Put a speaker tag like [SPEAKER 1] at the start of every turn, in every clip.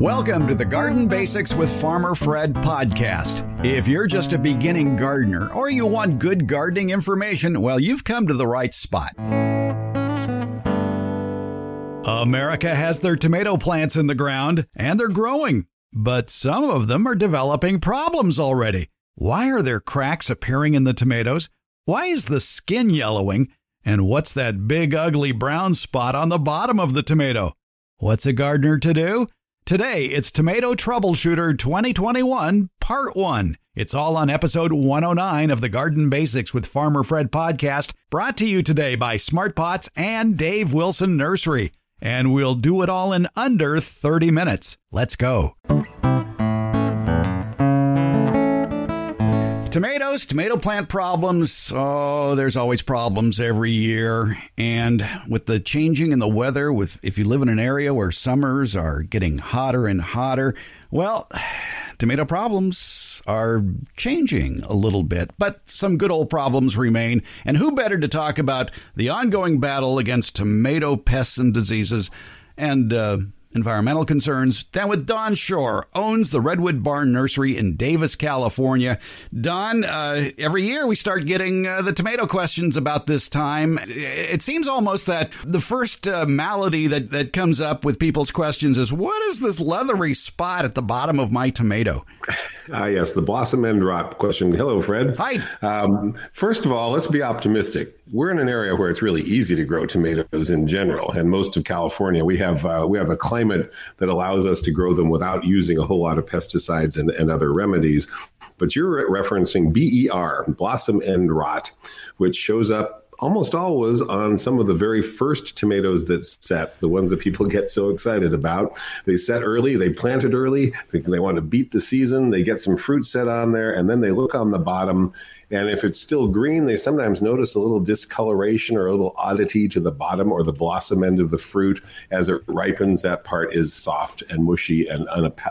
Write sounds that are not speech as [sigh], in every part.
[SPEAKER 1] Welcome to the Garden Basics with Farmer Fred podcast. If you're just a beginning gardener or you want good gardening information, well, you've come to the right spot. America has their tomato plants in the ground and they're growing, but some of them are developing problems already. Why are there cracks appearing in the tomatoes? Why is the skin yellowing? And what's that big ugly brown spot on the bottom of the tomato? What's a gardener to do? Today, it's Tomato Troubleshooter 2021, Part 1. It's all on episode 109 of the Garden Basics with Farmer Fred podcast, brought to you today by Smart Pots and Dave Wilson Nursery. And we'll do it all in under 30 minutes. Let's go. Tomatoes, tomato plant problems. Oh, there's always problems every year. And with the changing in the weather, with if you live in an area where summers are getting hotter and hotter, well, [sighs] tomato problems are changing a little bit, but some good old problems remain. And who better to talk about the ongoing battle against tomato pests and diseases and uh, environmental concerns than with Don Shor, owns the Redwood Barn Nursery in Davis, California. Don, uh, every year we start getting uh, the tomato questions about this time. It seems almost that the first uh, malady that, that comes up with people's questions is what is this leathery spot at the bottom of my tomato? [laughs]
[SPEAKER 2] Ah, yes, the blossom end rot question. Hello, Fred.
[SPEAKER 1] Hi.
[SPEAKER 2] Um, first of all, let's be optimistic. We're in an area where it's really easy to grow tomatoes in general, and most of California we have uh, we have a climate that allows us to grow them without using a whole lot of pesticides and, and other remedies. But you're referencing BER, blossom end rot, which shows up almost always on some of the very first tomatoes that set, the ones that people [laughs] get so excited about. They set early, they planted early, they, they, want to beat the season, they get some fruit set on there, and then they look on the bottom. And if it's still green, they sometimes notice a little discoloration or a little oddity to the bottom or the blossom end of the fruit. As it ripens, that part is soft and mushy and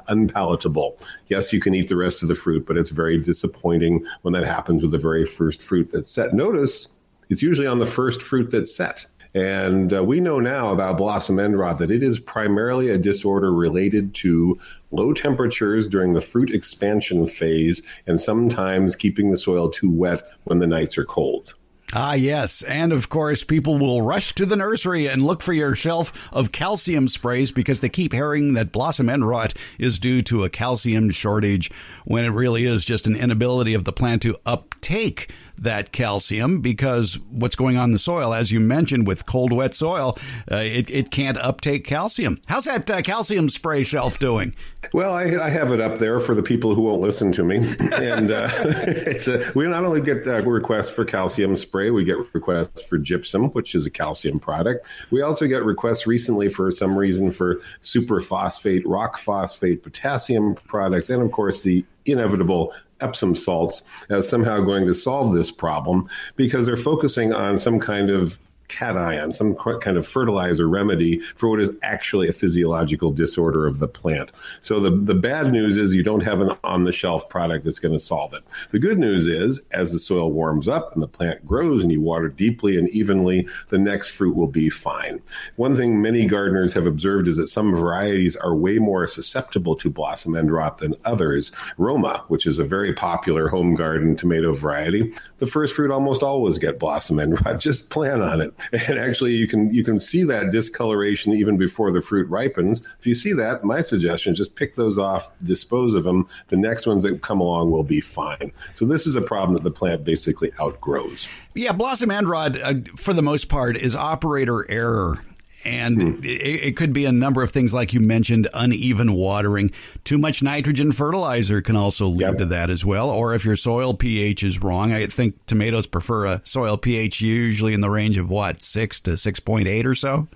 [SPEAKER 2] unpalatable. Yes, you can eat the rest of the fruit, but it's very disappointing when that happens with the very first fruit that's set. Notice it's usually on the first fruit that's set. And uh, we know now about blossom end rot that it is primarily a disorder related to low temperatures during the fruit expansion phase and sometimes keeping the soil too wet when the nights are cold.
[SPEAKER 1] Ah, yes. And of course, people will rush to the nursery and look for your shelf of calcium sprays because they keep hearing that blossom end rot is due to a calcium shortage when it really is just an inability of the plant to uptake that calcium because what's going on in the soil, as you mentioned, with cold, wet soil, uh, it, it can't uptake calcium. How's that uh, calcium spray shelf doing?
[SPEAKER 2] Well, I, I, have it up there for the people who won't listen to me. and uh, [laughs] we not only get uh, requests for calcium spray, we get requests for gypsum, which is a calcium product. We also get requests recently for some reason for superphosphate, rock phosphate, potassium products, and of course the inevitable Epsom salts as somehow going to solve this problem because they're focusing on some kind of cation, some kind of fertilizer remedy for what is actually a physiological disorder of the plant. So the, the bad news is you don't have an on the shelf product that's going to solve it. The good news is as the soil warms up and the plant grows and you water deeply and evenly, the next fruit will be fine. One thing many gardeners have observed is that some varieties are way more susceptible to blossom end rot than others. Roma, which is a very popular home garden tomato variety, the first fruit almost always get blossom end rot. [laughs] Just plan on it. [laughs] and actually you can you can see that discoloration even before the fruit ripens. If you see that, my suggestion is just pick those off, dispose of them. The next ones that come along will be fine. So this is a problem that the plant basically outgrows.
[SPEAKER 1] Yeah, blossom end rot, uh, for the most part, is operator error and hmm. it, it, could be a number of things like you mentioned uneven watering too much nitrogen fertilizer can also lead yep. to that as well or if your soil ph is wrong i think tomatoes prefer a soil ph usually in the range of what 6 to 6.8 or so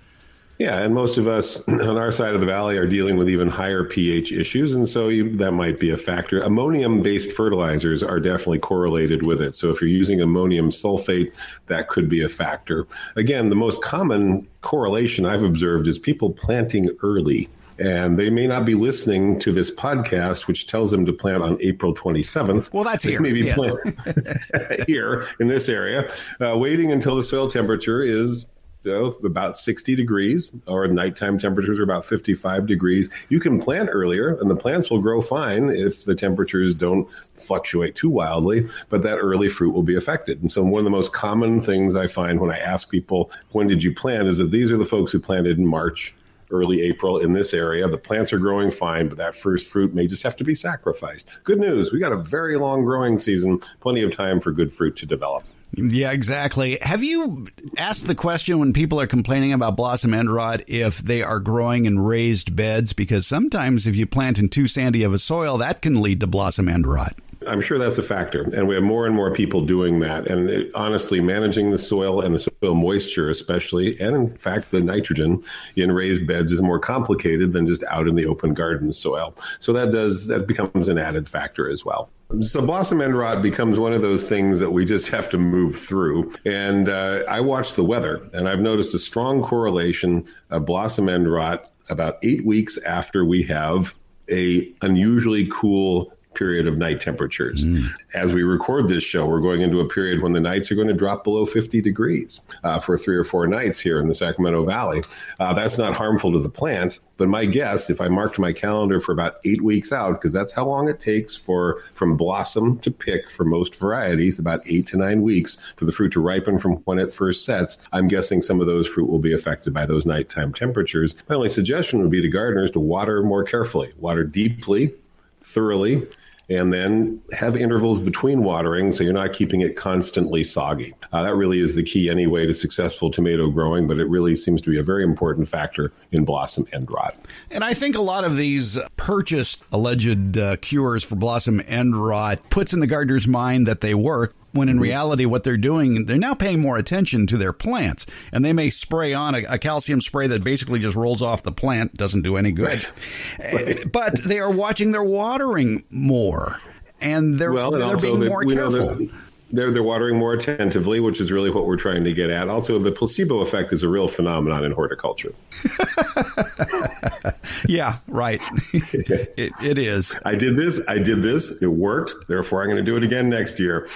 [SPEAKER 2] Yeah, and most of us [clears throat] on our side of the valley are dealing with even higher pH issues, and so you, that might be a factor. Ammonium based fertilizers are definitely correlated with it. So if you're using ammonium sulfate, that could be a factor. Again, the most common correlation I've observed is people planting early. And they may not be listening to this podcast, which tells them to plant on April 27th.
[SPEAKER 1] Well, that's here.
[SPEAKER 2] Maybe
[SPEAKER 1] yes.
[SPEAKER 2] plant [laughs] here in this area, uh, waiting until the soil temperature is you know, about 60 degrees, or nighttime temperatures are about 55 degrees. You can plant earlier, and the plants will grow fine if the temperatures don't fluctuate too wildly, but that early fruit will be affected. And so, one of the most common things I find when I ask people, when did you plant, is that these are the folks who planted in March early April in this area. The plants are growing fine, but that first fruit may just have to be sacrificed. Good news. We got a very long growing season, plenty of time for good fruit to develop.
[SPEAKER 1] Yeah, exactly. Have you asked the question when people are complaining about blossom end rot if they are growing in raised beds? Because sometimes if you plant in too sandy of a soil, that can lead to blossom end rot.
[SPEAKER 2] I'm sure that's a factor, and we have more and more people doing that. And it, honestly, managing the soil and the soil moisture, especially, and in fact the nitrogen in raised beds, is more complicated than just out in the open garden soil. So that does that becomes an added factor as well. So blossom end rot becomes one of those things that we just have to move through. And uh, I watch the weather, and I've noticed a strong correlation of blossom end rot about eight weeks after we have a unusually cool period of night temperatures. Mm. As we record this show, we're going into a period when the nights are going to drop below 50 degrees uh, for three or four nights here in the Sacramento Valley. Uh, that's not harmful to the plant, but my guess, if I marked my calendar for about eight weeks out, because that's how long it takes for from blossom to pick for most varieties, about eight to nine weeks for the fruit to ripen from when it first sets, I'm guessing some of those fruit will be affected by those nighttime temperatures. My only suggestion would be to gardeners to water more carefully, water deeply, thoroughly, and then have intervals between watering so you're not keeping it constantly soggy. Uh, that really is the key anyway to successful tomato growing, but it really seems to be a very important factor in blossom end rot.
[SPEAKER 1] And I think a lot of these purchased alleged uh, cures for blossom end rot puts in the gardener's mind that they work when in mm-hmm. reality what they're doing they're now paying more attention to their plants and they may spray on a, a calcium spray that basically just rolls off the plant doesn't do any good right. Right. [laughs] but they are watching their watering more and they're,
[SPEAKER 2] well,
[SPEAKER 1] and
[SPEAKER 2] they're
[SPEAKER 1] being more careful
[SPEAKER 2] they're they're watering more attentively, which is really what we're trying to get at. Also, the placebo effect is a real phenomenon in horticulture. [laughs]
[SPEAKER 1] yeah, right. [laughs] it, it is.
[SPEAKER 2] I did this. I did this. It worked. Therefore, I'm going to do it again next year.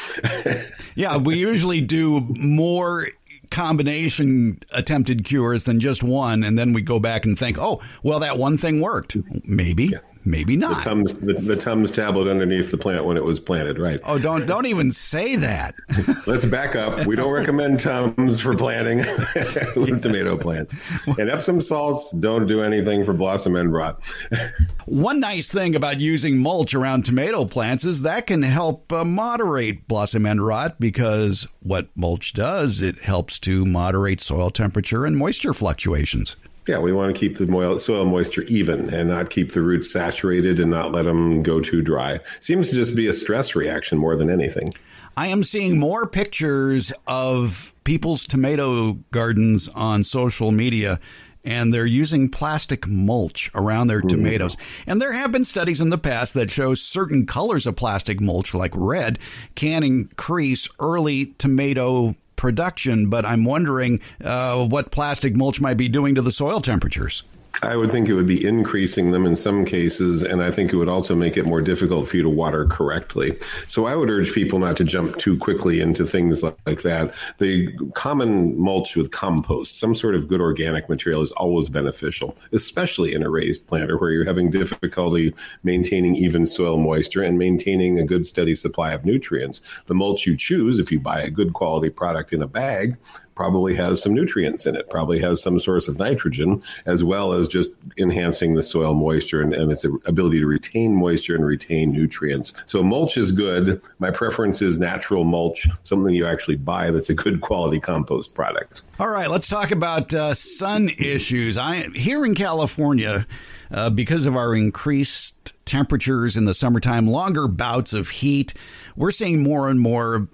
[SPEAKER 2] [laughs]
[SPEAKER 1] yeah, we usually do more combination attempted cures than just one, and then we go back and think, oh, well, that one thing worked. Maybe. Yeah. Maybe not.
[SPEAKER 2] The Tums, the, the Tums tablet underneath the plant when it was planted, right?
[SPEAKER 1] Oh, don't don't even say that. [laughs]
[SPEAKER 2] Let's back up. We don't recommend Tums for planting [laughs] with tomato plants, and Epsom salts don't do anything for blossom end rot. [laughs]
[SPEAKER 1] One nice thing about using mulch around tomato plants is that can help uh, moderate blossom end rot because what mulch does, it helps to moderate soil temperature and moisture fluctuations.
[SPEAKER 2] Yeah, we want to keep the soil moisture even and not keep the roots saturated and not let them go too dry. Seems to just be a stress reaction more than anything.
[SPEAKER 1] I am seeing more pictures of people's tomato gardens on social media and they're using plastic mulch around their hmm. tomatoes. And there have been studies in the past that show certain colors of plastic mulch, like red, can increase early tomato production, but I'm wondering uh, what plastic mulch might be doing to the soil temperatures.
[SPEAKER 2] I would think it would be increasing them in some cases, and I think it would also make it more difficult for you to water correctly. So I would urge people not to jump too quickly into things like that. The common mulch with compost, some sort of good organic material, is always beneficial, especially in a raised planter where you're having difficulty maintaining even soil moisture and maintaining a good steady supply of nutrients. The mulch you choose, if you buy a good quality product in a bag, probably has some nutrients in it, probably has some source of nitrogen, as well as just enhancing the soil moisture and, and its ability to retain moisture and retain nutrients. So mulch is good. My preference is natural mulch, something you actually buy that's a good quality compost product.
[SPEAKER 1] All right, let's talk about uh, sun issues. I here in California, uh, because of our increased temperatures in the summertime, longer bouts of heat, we're seeing more and more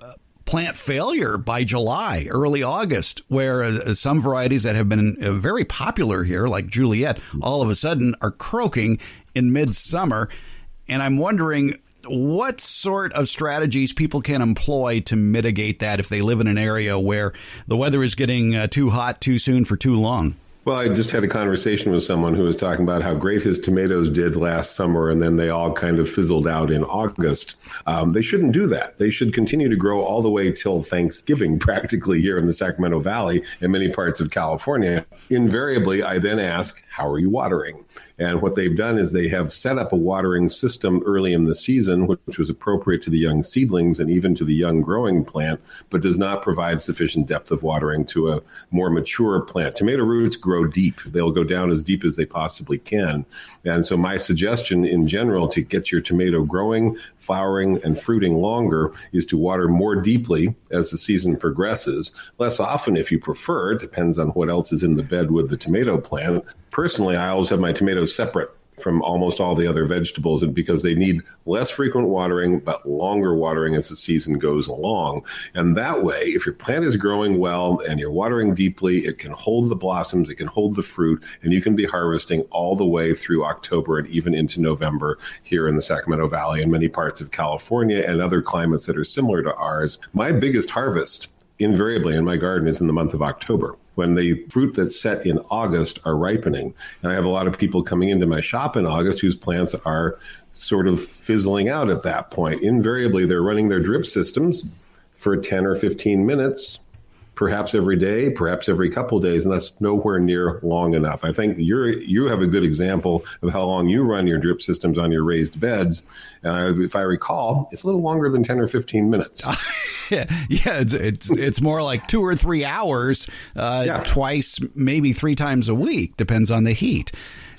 [SPEAKER 1] plant failure by July, early August, where uh, some varieties that have been uh, very popular here, like Juliet, all of a sudden are croaking in midsummer. And I'm wondering what sort of strategies people can employ to mitigate that if they live in an area where the weather is getting uh, too hot too soon for too long.
[SPEAKER 2] Well, I just had a conversation with someone who was talking about how great his tomatoes did last summer, and then they all kind of fizzled out in August. Um, they shouldn't do that. They should continue to grow all the way till Thanksgiving, [laughs] practically here in the Sacramento Valley and many parts of California. Invariably, I then ask, How are you watering? And what they've done is they have set up a watering system early in the season, which was appropriate to the young seedlings and even to the young growing plant, but does not provide sufficient depth of watering to a more mature plant. Tomato roots grow deep, they'll go down as deep as they possibly can. And so, my suggestion in general to get your tomato growing, flowering, and fruiting longer is to water more deeply as the season progresses. Less often, if you prefer, it depends on what else is in the bed with the tomato plant. Personally, I always have my tomatoes separate from almost all the other vegetables and because they need less frequent watering but longer watering as the season goes along. And that way if your plant is growing well and you're watering deeply it can hold the blossoms it can hold the fruit and you can be harvesting all the way through October and even into November here in the Sacramento Valley and many parts of California and other climates that are similar to ours. My biggest harvest invariably in my garden is in the month of October when the fruit that's set in August are ripening. And I have a lot of people coming into my shop in August whose plants are sort of fizzling out at that point. Invariably, they're running their drip systems for 10 or 15 minutes perhaps every day, perhaps every couple days, and that's nowhere near long enough. I think you're you have a good example of how long you run your drip systems on your raised beds. Uh, if I recall, it's a little longer than ten or fifteen minutes. [laughs]
[SPEAKER 1] yeah, yeah, it's, it's it's more like two or three hours, uh, yeah. twice, maybe three times a week, depends on the heat.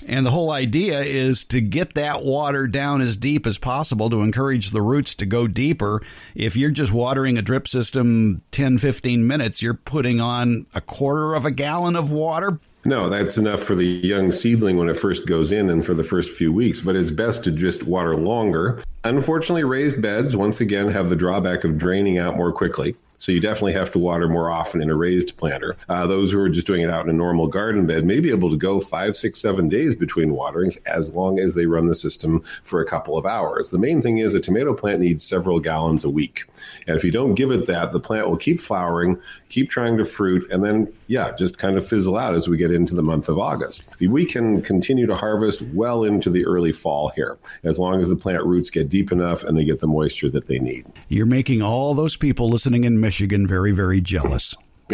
[SPEAKER 1] And the whole idea is to get that water down as deep as possible to encourage the roots to go deeper. If you're just watering a drip system 10, 15 minutes, you're putting on a quarter of a gallon of water.
[SPEAKER 2] No, that's enough for the young seedling when it first goes in and for the first few weeks, but it's best to just water longer. Unfortunately, raised beds once again have the drawback of draining out more quickly. So you definitely have to water more often in a raised planter. Uh, those who are just doing it out in a normal garden bed may be able to go five, six, seven days between waterings as long as they run the system for a couple of hours. The main thing is a tomato plant needs several gallons a week. And if you don't give it that, the plant will keep flowering, keep trying to fruit, and then, yeah, just kind of fizzle out as we get into the month of August. We can continue to harvest well into the early fall here, as long as the plant roots get deep enough and they get the moisture that they need.
[SPEAKER 1] You're making all those people listening in Michigan Michigan very, very jealous. [laughs]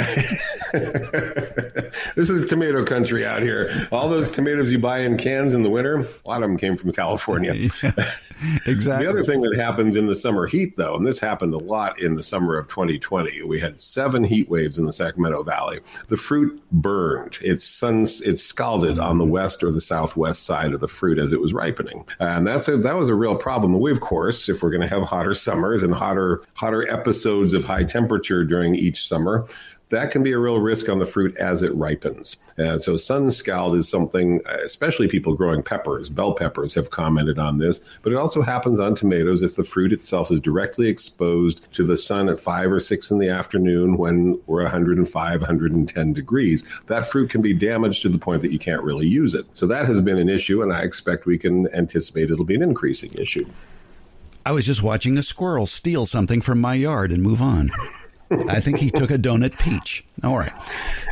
[SPEAKER 2] this is tomato country out here. All those tomatoes you buy in cans in the winter, a lot of them came from California. [laughs]
[SPEAKER 1] Yeah, exactly.
[SPEAKER 2] the other thing that happens in the summer heat, though, and this happened a lot in the summer of 2020, we had seven heat waves in the Sacramento Valley. The fruit burned. It's sun, it's scalded on the west or the southwest side of the fruit as it was ripening, and that's a, that was a real problem. We, of course, if we're going to have hotter summers and hotter hotter episodes of high temperature during each summer that can be a real risk on the fruit as it ripens. And so sun scald is something, especially people growing peppers, bell peppers have commented on this, but it also happens on tomatoes if the fruit itself is directly exposed to the sun at five or six in the afternoon when we're 105, 110 degrees. That fruit can be damaged to the point that you can't really use it. So that has been an issue, and I expect we can anticipate it'll be an increasing issue.
[SPEAKER 1] I was just watching a squirrel steal something from my yard and move on. [laughs] I think he took a donut peach. All right.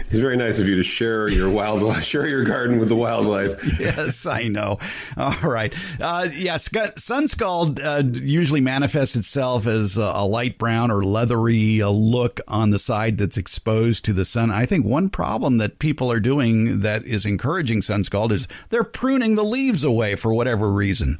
[SPEAKER 2] It's very nice of you to share your wildlife, [laughs] share your garden with the wildlife.
[SPEAKER 1] Yes, I know. All right. Uh, yeah, sun scald uh, usually manifests itself as a, light brown or leathery uh, look on the side that's exposed to the sun. I think one problem that people are doing that is encouraging sun scald is they're pruning the leaves away for whatever reason.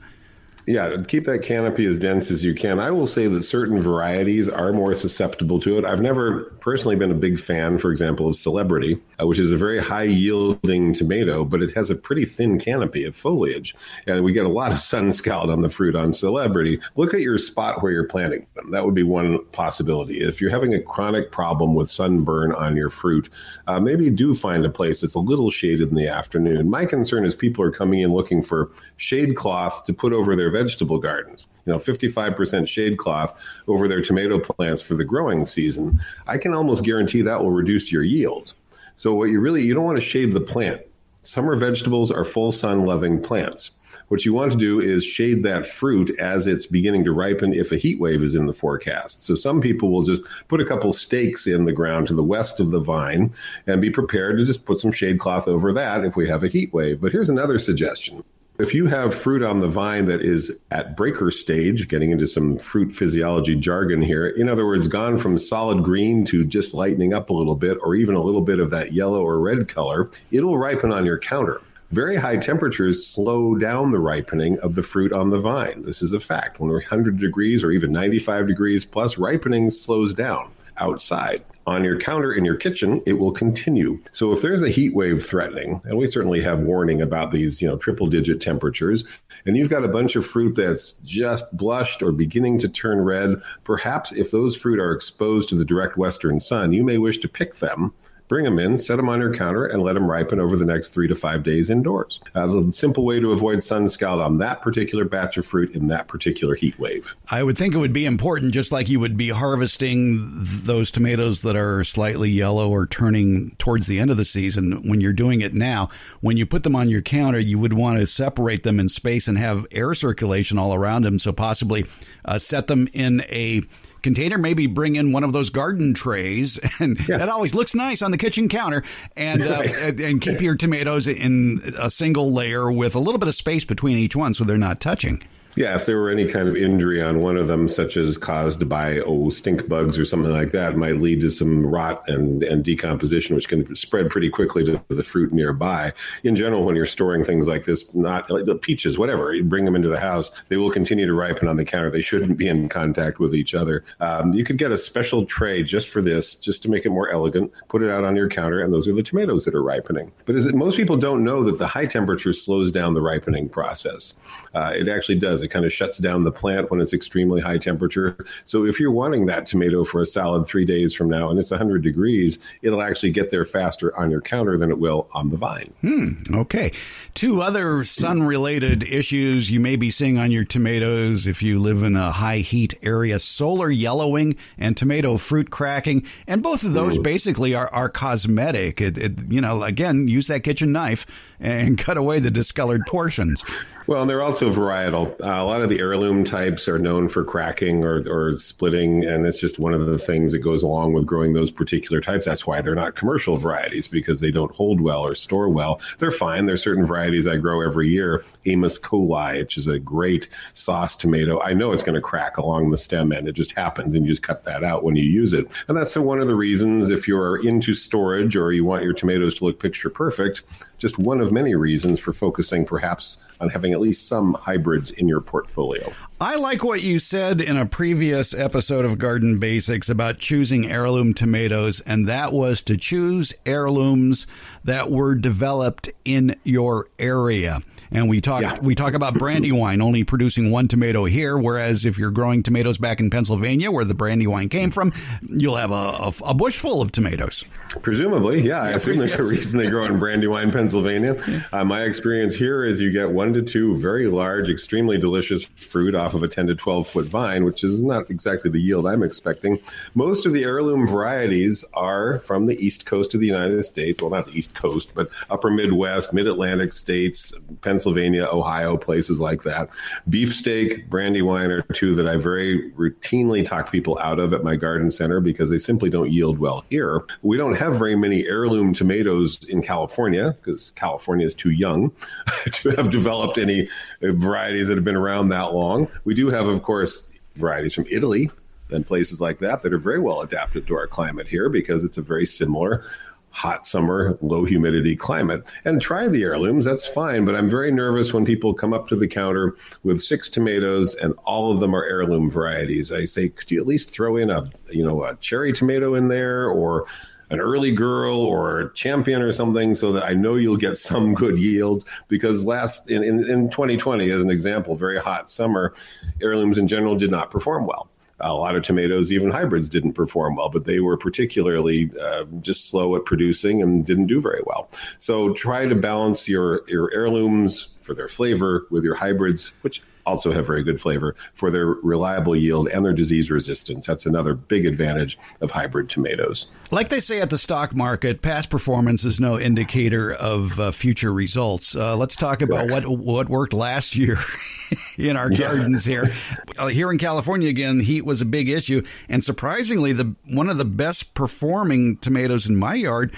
[SPEAKER 2] Yeah, keep that canopy as dense as you can. I will say that certain varieties are more susceptible to it. I've never personally been a big fan, for example, of Celebrity, uh, which is a very high yielding tomato, but it has a pretty thin canopy of foliage. And we get a lot of sun scald on the fruit on Celebrity. Look at your spot where you're planting them. That would be one possibility. If you're having a chronic problem with sunburn on your fruit, uh, maybe do find a place that's a little shaded in the afternoon. My concern is people are coming in looking for shade cloth to put over their vegetable gardens, you know, 55% shade cloth over their tomato plants for the growing season, I can almost guarantee that will reduce your yield. So what you really you don't want to shade the plant. Summer vegetables are full sun loving plants. What you want to do is shade that fruit as it's beginning to ripen if a heat wave is in the forecast. So some people will just put a couple stakes in the ground to the west of the vine and be prepared to just put some shade cloth over that if we have a heat wave. But here's another suggestion. If you have fruit on the vine that is at breaker stage, getting into some fruit physiology jargon here, in other words, gone from solid green to just lightening up a little bit, or even a little bit of that yellow or red color, it'll ripen on your counter. Very high temperatures slow down the ripening of the fruit on the vine. This is a fact. When we're 100 degrees or even 95 degrees plus, ripening slows down outside. On your counter in your kitchen, it will continue. So if there's a heat wave threatening, and we certainly have warning about these, you know, triple digit temperatures, and you've got a bunch of fruit that's just blushed or beginning to turn red, perhaps if those fruit are exposed to the direct western sun, you may wish to pick them bring them in, set them on your counter, and let them ripen over the next three to five days indoors. That's a simple way to avoid sun scald on that particular batch of fruit in that particular heat wave.
[SPEAKER 1] I would think it would be important, just like you would be harvesting those tomatoes that are slightly yellow or turning towards the end of the season. When you're doing it now, when you put them on your counter, you would want to separate them in space and have air circulation all around them. So possibly uh, set them in a container. Maybe bring in one of those garden trays, [laughs] and yeah. that always looks nice on the kitchen counter. And uh, and keep your tomatoes in a single layer with a little bit of space between each one, so they're not touching.
[SPEAKER 2] Yeah, if there were any kind of injury on one of them, such as caused by oh stink bugs or something like that, might lead to some rot and, and decomposition, which can spread pretty quickly to the fruit nearby. In general, when you're storing things like this, not like the peaches, whatever, you bring them into the house, they will continue to ripen on the counter. They shouldn't be in contact with each other. Um, you could get a special tray just for this, just to make it more elegant. Put it out on your counter, and those are the tomatoes that are ripening. But it, most people don't know that the high temperature slows down the ripening process. Uh, it actually does it kind of shuts down the plant when it's extremely high temperature. So if you're wanting that tomato for a salad three days from now and it's 100 degrees, it'll actually get there faster on your counter than it will on the vine.
[SPEAKER 1] Hmm. Okay. Two other sun related issues you may be seeing on your tomatoes if you live in a high heat area solar yellowing and tomato fruit cracking. And both of those basically are, are cosmetic. It, it, you know, again, use that kitchen knife and cut away the discolored portions.
[SPEAKER 2] Well, and they're also varietal. Uh, a lot of the heirloom types are known for cracking or, or splitting, and it's just one of the things that goes along with growing those particular types. That's why they're not commercial varieties because they don't hold well or store well. They're fine. There's certain varieties I grow every year. Amos coli, which is a great sauce tomato. I know it's going to crack along the stem end. It just happens, and you just cut that out when you use it. And that's one of the reasons if you're into storage or you want your tomatoes to look picture perfect, just one of many reasons for focusing perhaps on having at least some hybrids in your portfolio.
[SPEAKER 1] I like what you said in a previous episode of Garden Basics about choosing heirloom tomatoes, and that was to choose heirlooms that were developed in your area. And we talk yeah. we talk about Brandywine only producing one tomato here, whereas if you're growing tomatoes back in Pennsylvania, where the Brandywine came from, you'll have a, a, a bush full of tomatoes.
[SPEAKER 2] Presumably, yeah. I assume there's yes. a reason they grow in Brandywine, Pennsylvania. [laughs] Uh, my experience here is you get one to two very large, extremely delicious fruit off of a 10 to 12 foot vine, which is not exactly the yield I'm expecting. Most of the heirloom varieties are from the east coast of the United States. Well, not the east coast, but upper Midwest, mid Atlantic states, Pennsylvania, Ohio, places like that. Beefsteak, Brandywine are two that I very routinely talk people out of at my garden center because they simply don't yield well here. We don't have very many heirloom tomatoes in California because California is too young [laughs] to have developed any varieties that have been around that long. We do have, of course, varieties from Italy and places like that that are very well adapted to our climate here because it's a very similar hot summer, low humidity climate. And try the heirlooms, that's fine. But I'm very nervous when people come up to the counter with six tomatoes and all of them are heirloom varieties. I say, could you at least throw in a you know a cherry tomato in there or an early girl or a champion or something so that I know you'll get some good yields because last in, in, in 2020 as an example very hot summer heirlooms in general did not perform well a lot of tomatoes, even hybrids, didn't perform well, but they were particularly uh, just slow at producing and didn't do very well. So try to balance your your heirlooms for their flavor with your hybrids, which also have very good flavor for their reliable yield and their disease resistance. That's another big advantage of hybrid tomatoes.
[SPEAKER 1] Like they say at the stock market, past performance is no indicator of uh, future results. Uh, let's talk about what what worked last year [laughs] in our yeah. gardens here. Uh, here in California, again, heat was a big issue, and surprisingly, the one of the best performing tomatoes in my yard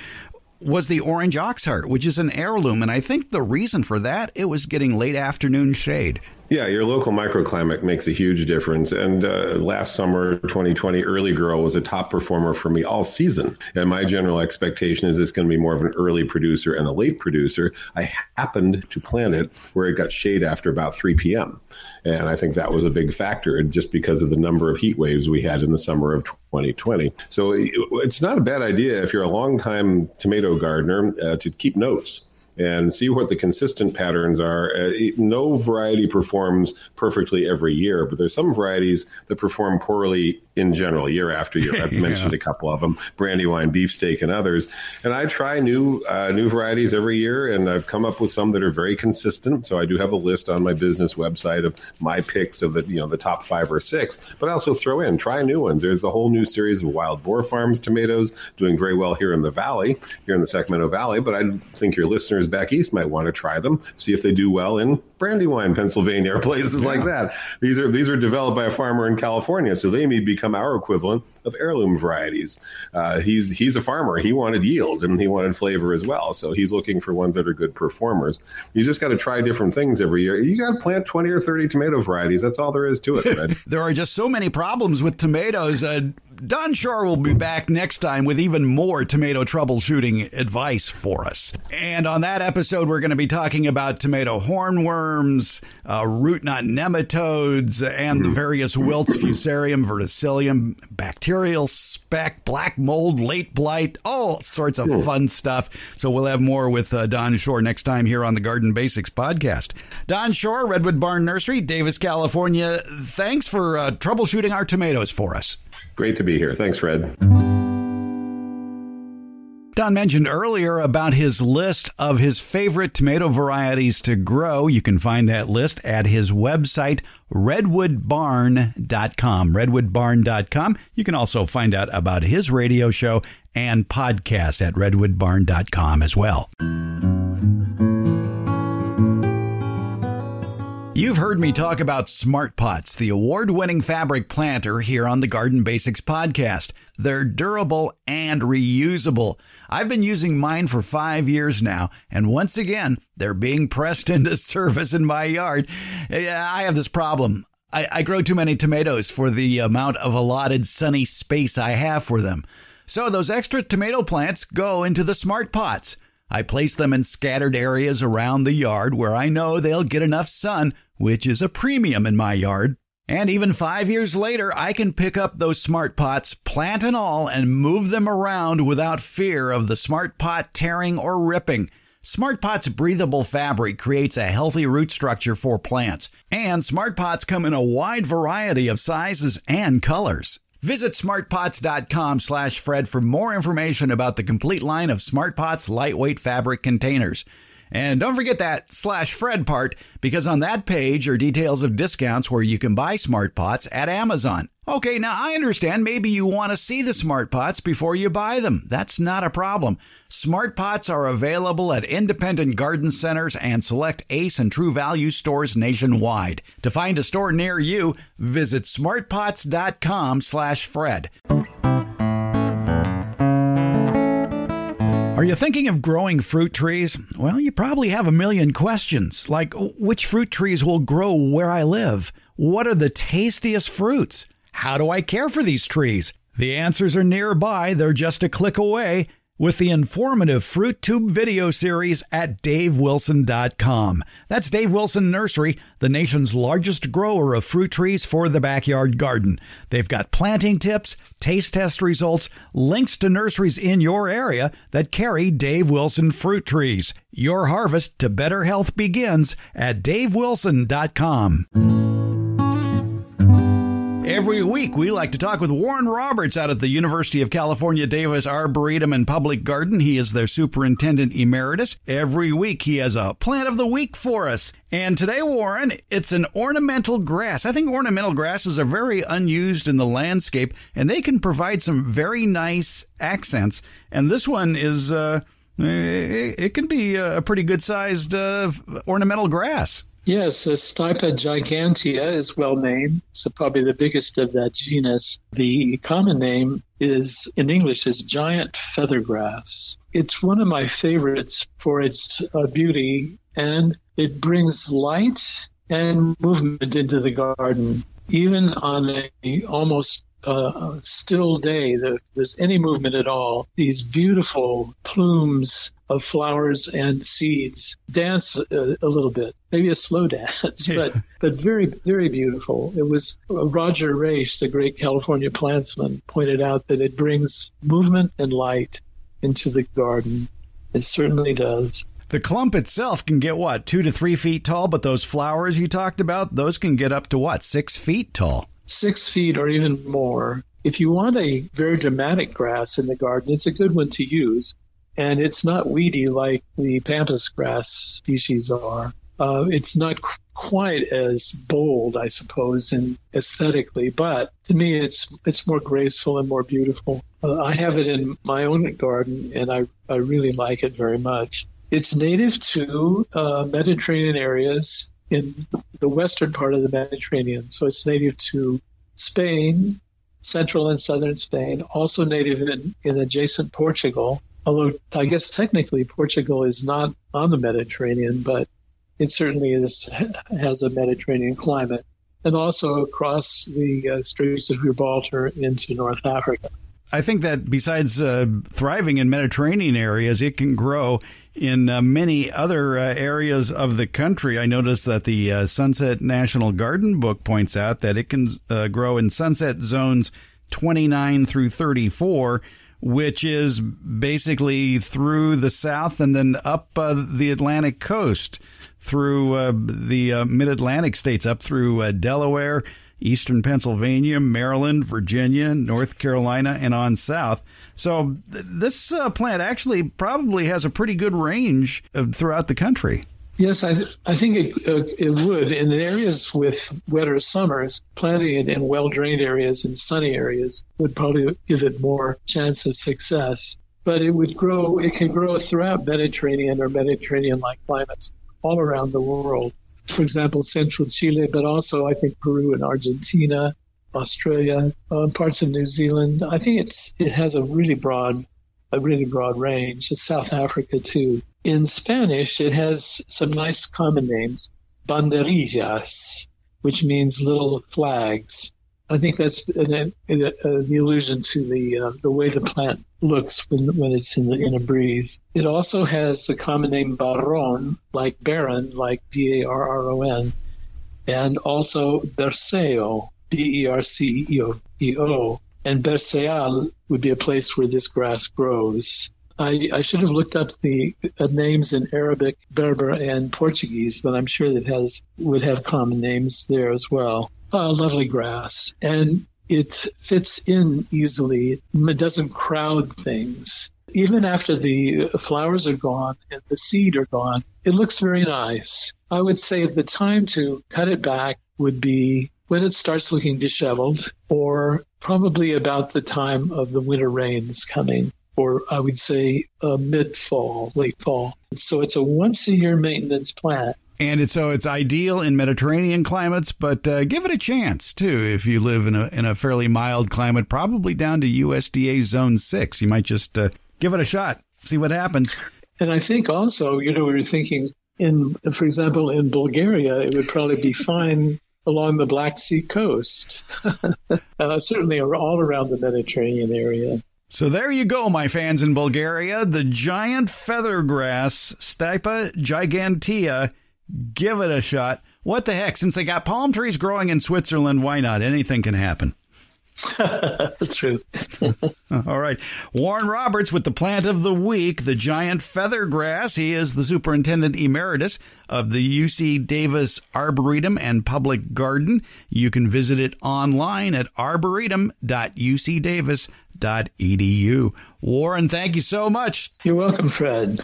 [SPEAKER 1] was the orange oxheart, which is an heirloom. And I think the reason for that, it was getting late afternoon shade.
[SPEAKER 2] Yeah, your local microclimate makes a huge difference. And uh, last summer, 2020, Early Girl was a top performer for me all season. And my general expectation is it's going to be more of an early producer and a late producer. I happened to plant it where it got shade after about 3 p.m. And I think that was a big factor just because of the number of heat waves we had in the summer of 2020. So it's not a bad idea if you're a long-time tomato gardener uh, to keep notes and see what the consistent patterns are. Uh, no variety performs perfectly every year, but there's some varieties that perform poorly in general, year after year. I've [laughs] yeah. mentioned a couple of them: brandywine, beefsteak, and others. And I try new uh, new varieties every year, and I've come up with some that are very consistent. So I do have a list on my business website of my picks of the you know the top five or six. But I also throw in try new ones. There's a whole new series of Wild Boar Farms tomatoes doing very well here in the valley, here in the Sacramento Valley. But I think your listeners back east might want to try them, see if they do well in Brandywine, Pennsylvania, [laughs] or places yeah. like that. These are these are developed by a farmer in California, so they may become our equivalent of heirloom varieties. Uh, he's he's a farmer. He wanted yield and he wanted flavor as well. So he's looking for ones that are good performers. You just got to try different things every year. You got to plant twenty or thirty tomato varieties. That's all there is to it. [laughs]
[SPEAKER 1] there are just so many problems with tomatoes. Uh, Don Shor will be back next time with even more tomato troubleshooting advice for us. And on that episode, we're going to be talking about tomato hornworms, uh, root knot nematodes, and the various wilts, Fusarium, verticillium, bacterial speck, black mold, late blight, all sorts of fun stuff. So we'll have more with uh, Don Shor next time here on the Garden Basics podcast. Don Shor, Redwood Barn Nursery, Davis, California. Thanks for uh, troubleshooting our tomatoes for us.
[SPEAKER 2] Great to be here. Thanks, Fred.
[SPEAKER 1] Don mentioned earlier about his list of his favorite tomato varieties to grow. You can find that list at his website, redwoodbarn.com. Redwoodbarn.com. You can also find out about his radio show and podcast at redwoodbarn.com as well. You've heard me talk about Smart Pots, the award winning fabric planter here on the Garden Basics podcast. They're durable and reusable. I've been using mine for five years now, and once again, they're being pressed [laughs] into service in my yard. I have this problem. I, I grow too many tomatoes for the amount of allotted sunny space I have for them. So those extra tomato plants go into the Smart Pots. I place them in scattered areas around the yard where I know they'll get enough sun which is a premium in my yard. And even five years later, I can pick up those smart pots, plant and all, and move them around without fear of the smart pot tearing or ripping. Smart Pot's breathable fabric creates a healthy root structure for plants, and Smart Pots come in a wide variety of sizes and colors. Visit smartpots.com slash Fred for more information about the complete line of Smart Pots lightweight fabric containers. And don't forget that slash Fred part because on that page are details of discounts where you can buy smart pots at Amazon. Okay, now I understand maybe you want to see the smart pots before you buy them. That's not a problem. Smart pots are available at independent garden centers and select Ace and True Value stores nationwide. To find a store near you, visit smartpots.com/fred. Are you thinking of growing fruit trees? Well, you probably have a million questions, like which fruit trees will grow where I live? What are the tastiest fruits? How do I care for these trees? The answers are nearby, they're just a click away with the informative Fruit Tube video series at davewilson.com. That's Dave Wilson Nursery, the nation's largest grower of fruit trees for the backyard garden. They've got planting tips, taste test results, links to nurseries in your area that carry Dave Wilson fruit trees. Your harvest to better health begins at davewilson.com. Every week, we like to talk with Warren Roberts out at the University of California Davis Arboretum and Public Garden. He is their superintendent emeritus. Every week, he has a plant of the week for us. And today, Warren, it's an ornamental grass. I think ornamental grasses are very unused in the landscape, and they can provide some very nice accents. And this one is, uh, it can be a pretty good sized uh, ornamental grass.
[SPEAKER 3] Yes, Stipa gigantea is well named. It's probably the biggest of that genus. The common name is, in English, is giant feathergrass. It's one of my favorites for its uh, beauty, and it brings light and movement into the garden, even on a almost uh, still day, if there's any movement at all, these beautiful plumes of flowers and seeds dance a, a little bit, maybe a slow [laughs] dance, but but very very beautiful. It was uh, Roger Raiche, the great California plantsman, pointed out that it brings movement and light into the garden. It certainly does.
[SPEAKER 1] The clump itself can get what two to three feet tall, but those flowers you talked about, those can get up to what six feet tall
[SPEAKER 3] six feet or even more. If you want a very dramatic grass in the garden, it's a good one to use. And it's not weedy like the pampas grass species are. Uh, it's not qu- quite as bold, I suppose, in aesthetically, but to me, it's it's more graceful and more beautiful. Uh, I have it in my own garden, and I I really like it very much. It's native to uh, Mediterranean areas in the western part of the Mediterranean. So it's native to Spain, central and southern Spain, also native in, in adjacent Portugal. Although I guess technically Portugal is not on the Mediterranean, but it certainly is has a Mediterranean climate, and also across the uh, Straits of Gibraltar into North Africa.
[SPEAKER 1] I think that besides uh, thriving in Mediterranean areas, it can grow in uh, many other uh, areas of the country. I noticed that the uh, Sunset National Garden book points out that it can uh, grow in sunset zones 29 through 34, which is basically through the south and then up uh, the Atlantic coast through uh, the mid Atlantic states, up through Delaware eastern Pennsylvania, Maryland, Virginia, North Carolina, and on south. So th- this uh, plant actually probably has a pretty good range of, throughout the country.
[SPEAKER 3] Yes, I, th- I think it, uh, it would. In areas with wetter summers, planting it in well drained areas and sunny areas would probably give it more chance of success. But it would grow, it can grow throughout Mediterranean or Mediterranean like climates all around the world for example, central Chile, but also I think Peru and Argentina, Australia, uh, parts of New Zealand. I think it's it has a really broad, a really broad range. It's South Africa too. In Spanish, it has some nice common names, banderillas, which means little flags. I think that's an, an, an, an allusion to the uh, the way the plant looks when, when it's in, the, in a breeze. It also has the common name baron, like baron, like B A R R O N, and also berceo, B E R C E O. And berceal would be a place where this grass grows. I, I should have looked up the uh, names in Arabic, Berber, and Portuguese, but I'm sure that has would have common names there as well uh, lovely grass, and it fits in easily. It doesn't crowd things. Even after the flowers are gone and the seed are gone, it looks very nice. I would say the time to cut it back would be when it starts looking disheveled, or probably about the time of the winter rains coming, or I would say uh, mid fall, late fall. So it's a once a year maintenance plant
[SPEAKER 1] and it's so it's ideal in Mediterranean climates, but uh, give it a chance too if you live in a in a fairly mild climate, probably down to USDA Zone Six. You might just uh, give it a shot, see what happens.
[SPEAKER 3] And I think also, you know, we were thinking in, for example, in Bulgaria, it would probably be fine along the Black Sea coast, [laughs] uh, certainly all around the Mediterranean area.
[SPEAKER 1] So there you go, my fans in Bulgaria. The giant feather grass, Stipa gigantea, Give it a shot. What the heck? Since they got palm trees growing in Switzerland, why not? Anything can happen. [laughs]
[SPEAKER 3] That's true. [laughs]
[SPEAKER 1] All right. Warren Roberts with the plant of the week, the giant feathergrass. He is the superintendent emeritus of the UC Davis Arboretum and Public Garden. You can visit it online at arboretum.ucdavis.edu. Warren, thank you so much.
[SPEAKER 3] You're welcome, Fred.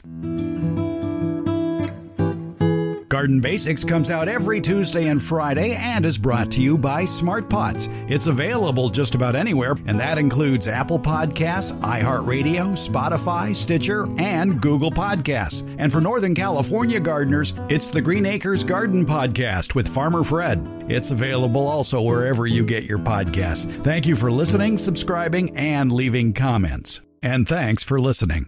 [SPEAKER 1] Garden Basics comes out every Tuesday and Friday and is brought to you by Smart Pots. It's available just about anywhere, and that includes Apple Podcasts, iHeartRadio, Spotify, Stitcher, and Google Podcasts. And for Northern California gardeners, it's the Green Acres Garden Podcast with Farmer Fred. It's available also wherever you get your podcasts. Thank you for listening, subscribing, and leaving comments. And thanks for listening.